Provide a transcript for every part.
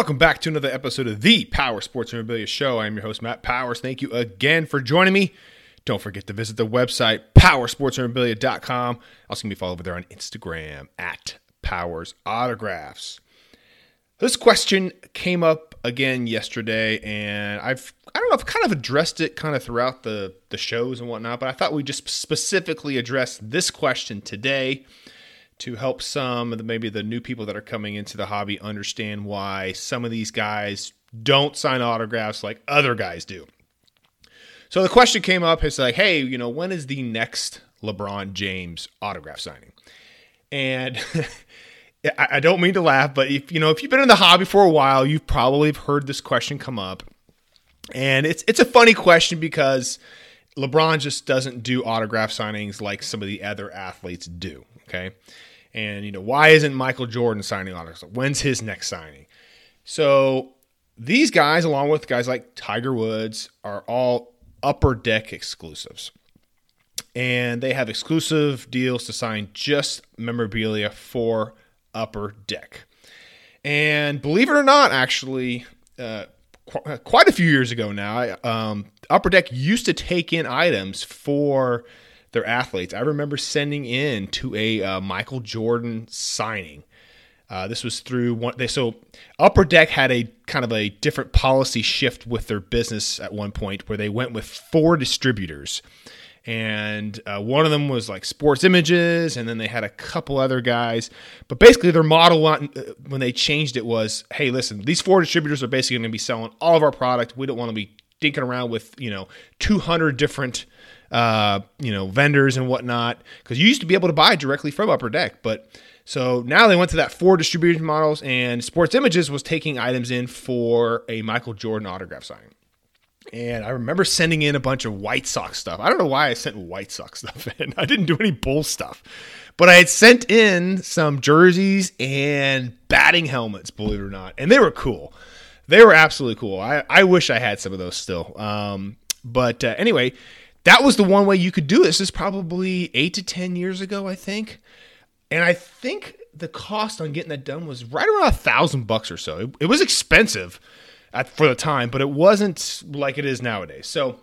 Welcome back to another episode of the Power Sports Memorabilia Show. I'm your host, Matt Powers. Thank you again for joining me. Don't forget to visit the website, powersportsmemorabilia.com. Also, can be followed over there on Instagram at Powers Autographs. This question came up again yesterday, and I've I don't know I've kind of addressed it kind of throughout the the shows and whatnot, but I thought we just specifically address this question today to help some of the maybe the new people that are coming into the hobby understand why some of these guys don't sign autographs like other guys do. So the question came up, it's like, hey, you know, when is the next LeBron James autograph signing? And I don't mean to laugh, but if you know, if you've been in the hobby for a while, you've probably heard this question come up. And it's it's a funny question because LeBron just doesn't do autograph signings like some of the other athletes do. Okay. And, you know, why isn't Michael Jordan signing autographs? When's his next signing? So these guys, along with guys like Tiger Woods, are all upper deck exclusives. And they have exclusive deals to sign just memorabilia for upper deck. And believe it or not, actually, uh, qu- quite a few years ago now, um, Upper Deck used to take in items for their athletes. I remember sending in to a uh, Michael Jordan signing. Uh, this was through one. They so Upper Deck had a kind of a different policy shift with their business at one point, where they went with four distributors, and uh, one of them was like Sports Images, and then they had a couple other guys. But basically, their model uh, when they changed it was, hey, listen, these four distributors are basically going to be selling all of our product. We don't want to be dinking around with you know 200 different uh, you know, vendors and whatnot. Because you used to be able to buy directly from Upper Deck, but so now they went to that four distribution models, and Sports Images was taking items in for a Michael Jordan autograph signing. And I remember sending in a bunch of White Sox stuff. I don't know why I sent White Sox stuff in. I didn't do any Bull stuff. But I had sent in some jerseys and batting helmets, believe it or not. And they were cool. They were absolutely cool. I, I wish I had some of those still. Um, but uh, anyway, that was the one way you could do this. This is probably eight to 10 years ago, I think. And I think the cost on getting that done was right around a thousand bucks or so. It, it was expensive at, for the time, but it wasn't like it is nowadays. So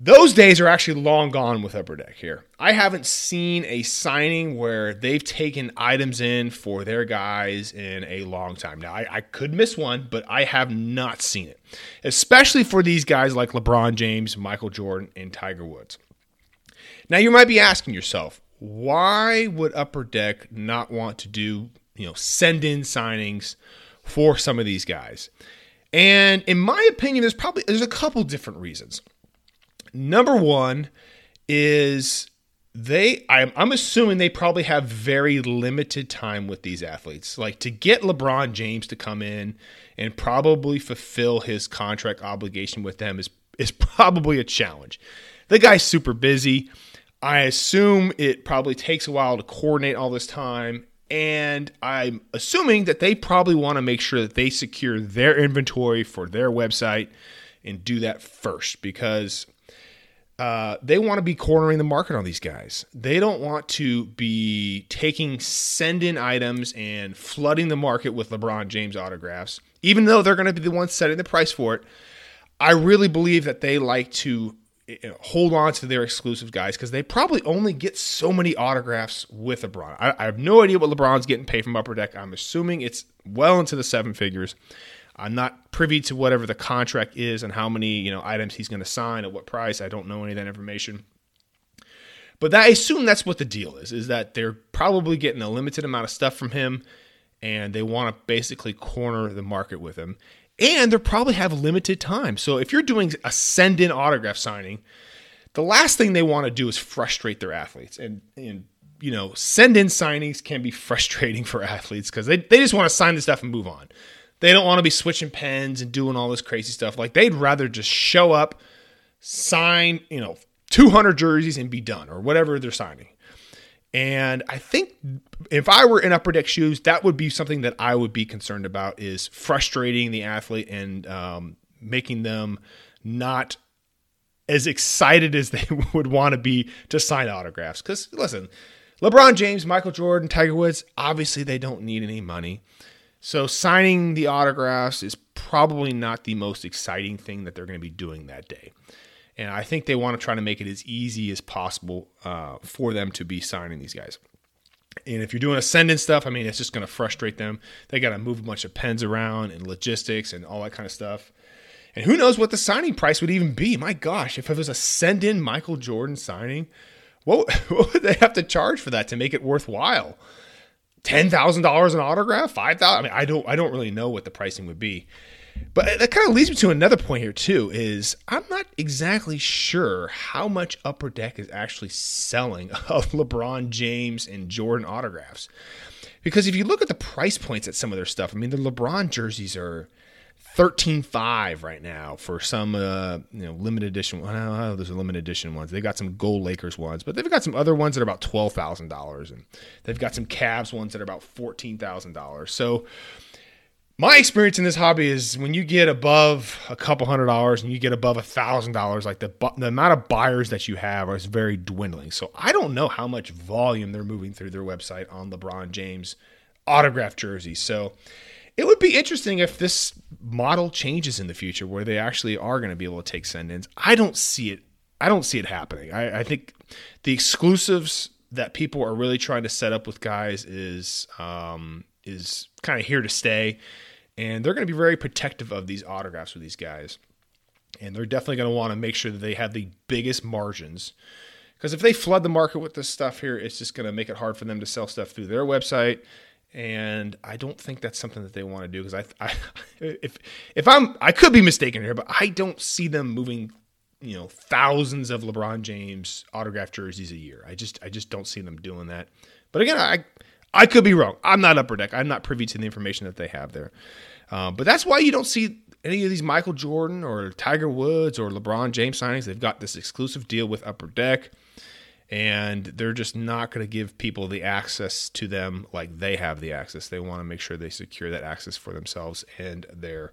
those days are actually long gone with Upper Deck here. I haven't seen a signing where they've taken items in for their guys in a long time. Now, I, I, could miss one, but I have not seen it, especially for these guys like LeBron James, Michael Jordan, and Tiger Woods. Now, you might be asking yourself, why would Upper Deck not want to do, you know, send in signings for some of these guys? And in my opinion, there's probably there's a couple different reasons. Number one is they I'm, I'm assuming they probably have very limited time with these athletes. Like to get lebron james to come in and probably fulfill his contract obligation with them is is probably a challenge. The guy's super busy. I assume it probably takes a while to coordinate all this time and i'm assuming that they probably want to make sure that they secure their inventory for their website and do that first because uh, they want to be cornering the market on these guys. They don't want to be taking send in items and flooding the market with LeBron James autographs, even though they're going to be the ones setting the price for it. I really believe that they like to Eh, eh, hold on to their exclusive guys because they probably only get so many autographs with LeBron. I, I have no idea what LeBron's getting paid from Upper Deck. I'm assuming it's well into the seven figures. I'm not privy to whatever the contract is and how many you know items he's going to sign at what price. I don't know any of that information. But that, I assume that's what the deal is: is that they're probably getting a limited amount of stuff from him, and they want to basically corner the market with him. And they probably have limited time. So if you're doing a send-in autograph signing, the last thing they want to do is frustrate their athletes. And, and you know, send-in signings can be frustrating for athletes because they, they just want to sign the stuff and move on. They don't want to be switching pens and doing all this crazy stuff. Like they'd rather just show up, sign, you know, 200 jerseys and be done or whatever they're signing. And I think if I were in upper deck shoes, that would be something that I would be concerned about is frustrating the athlete and um, making them not as excited as they would want to be to sign autographs. Because listen, LeBron James, Michael Jordan, Tiger Woods, obviously they don't need any money. So signing the autographs is probably not the most exciting thing that they're going to be doing that day. And I think they want to try to make it as easy as possible uh, for them to be signing these guys. And if you're doing a send-in stuff, I mean, it's just going to frustrate them. They got to move a bunch of pens around and logistics and all that kind of stuff. And who knows what the signing price would even be? My gosh, if it was a send in Michael Jordan signing, what, what would they have to charge for that to make it worthwhile? Ten thousand dollars an autograph, five thousand. I mean, I don't, I don't really know what the pricing would be. But that kind of leads me to another point here too. Is I'm not exactly sure how much Upper Deck is actually selling of LeBron James and Jordan autographs, because if you look at the price points at some of their stuff, I mean, the LeBron jerseys are thirteen five right now for some uh, you know limited edition. Well, there's a limited edition ones. They've got some gold Lakers ones, but they've got some other ones that are about twelve thousand dollars, and they've got some Cavs ones that are about fourteen thousand dollars. So my experience in this hobby is when you get above a couple hundred dollars and you get above a thousand dollars, like the the amount of buyers that you have is very dwindling. So I don't know how much volume they're moving through their website on LeBron James autographed jerseys. So it would be interesting if this model changes in the future where they actually are going to be able to take send-ins. I don't see it. I don't see it happening. I, I think the exclusives that people are really trying to set up with guys is um, is kind of here to stay, and they're going to be very protective of these autographs with these guys, and they're definitely going to want to make sure that they have the biggest margins. Because if they flood the market with this stuff here, it's just going to make it hard for them to sell stuff through their website and I don't think that's something that they want to do because I, I, if if I'm I could be mistaken here, but I don't see them moving, you know, thousands of LeBron James autographed jerseys a year. I just I just don't see them doing that. But again, I I could be wrong. I'm not upper deck. I'm not privy to the information that they have there. Um, but that's why you don't see any of these Michael Jordan or Tiger Woods or LeBron James signings. They've got this exclusive deal with Upper Deck and they're just not going to give people the access to them like they have the access. They want to make sure they secure that access for themselves and their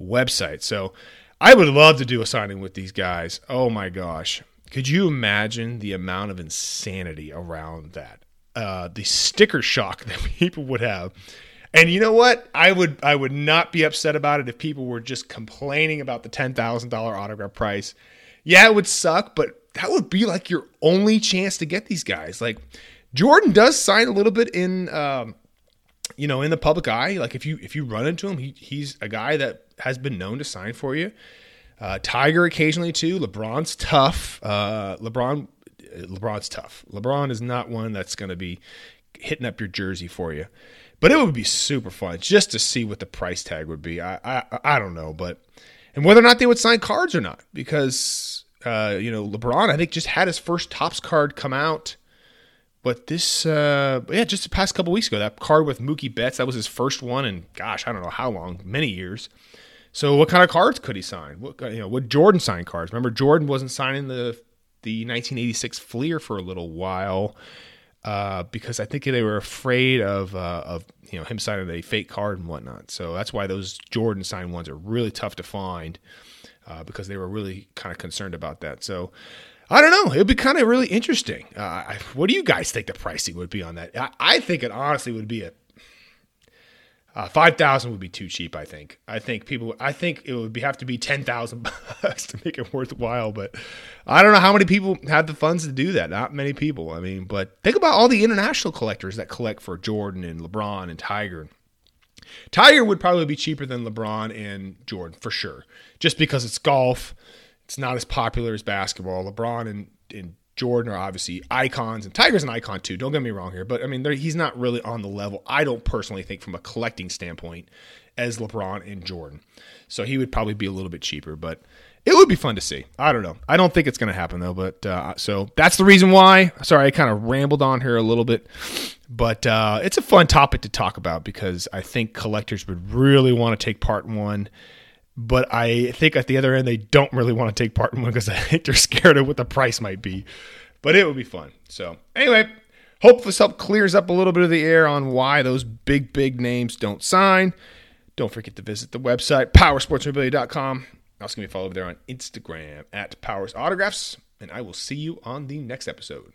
website. So I would love to do a signing with these guys. Oh my gosh. Could you imagine the amount of insanity around that? Uh, the sticker shock that people would have. And you know what? I would I would not be upset about it if people were just complaining about the ten thousand dollar autograph price. Yeah, it would suck, but that would be like your only chance to get these guys. Like Jordan does sign a little bit in, um, you know, in the public eye. Like if you if you run into him, he, he's a guy that has been known to sign for you. Uh, Tiger occasionally too. LeBron's tough. Uh, LeBron, LeBron's tough. LeBron is not one that's going to be hitting up your jersey for you. But it would be super fun just to see what the price tag would be. I I, I don't know, but and whether or not they would sign cards or not, because uh, you know, LeBron, I think, just had his first Topps card come out. But this, uh, yeah, just the past couple weeks ago, that card with Mookie Betts, that was his first one in, gosh, I don't know how long, many years. So, what kind of cards could he sign? What you know, would Jordan sign cards? Remember, Jordan wasn't signing the the 1986 Fleer for a little while uh, because I think they were afraid of uh, of you know him signing a fake card and whatnot. So that's why those Jordan signed ones are really tough to find uh, because they were really kind of concerned about that. So I don't know. It would be kind of really interesting. Uh, what do you guys think the pricing would be on that? I, I think it honestly would be a uh, five thousand would be too cheap. I think. I think people. I think it would be, have to be ten thousand bucks to make it worthwhile. But I don't know how many people have the funds to do that. Not many people. I mean, but think about all the international collectors that collect for Jordan and LeBron and Tiger. Tiger would probably be cheaper than LeBron and Jordan for sure, just because it's golf. It's not as popular as basketball. LeBron and, and Jordan are obviously icons, and Tiger's an icon too. Don't get me wrong here, but I mean, he's not really on the level. I don't personally think, from a collecting standpoint, as LeBron and Jordan. So he would probably be a little bit cheaper, but it would be fun to see. I don't know. I don't think it's going to happen though. But uh, so that's the reason why. Sorry, I kind of rambled on here a little bit, but uh, it's a fun topic to talk about because I think collectors would really want to take part in one. But I think at the other end, they don't really want to take part in one because I think they're scared of what the price might be. But it would be fun. So anyway, hope this help clears up a little bit of the air on why those big, big names don't sign. Don't forget to visit the website, powersportsmemorabilia.com. Also, going to follow over there on Instagram at Powers Autographs, and I will see you on the next episode.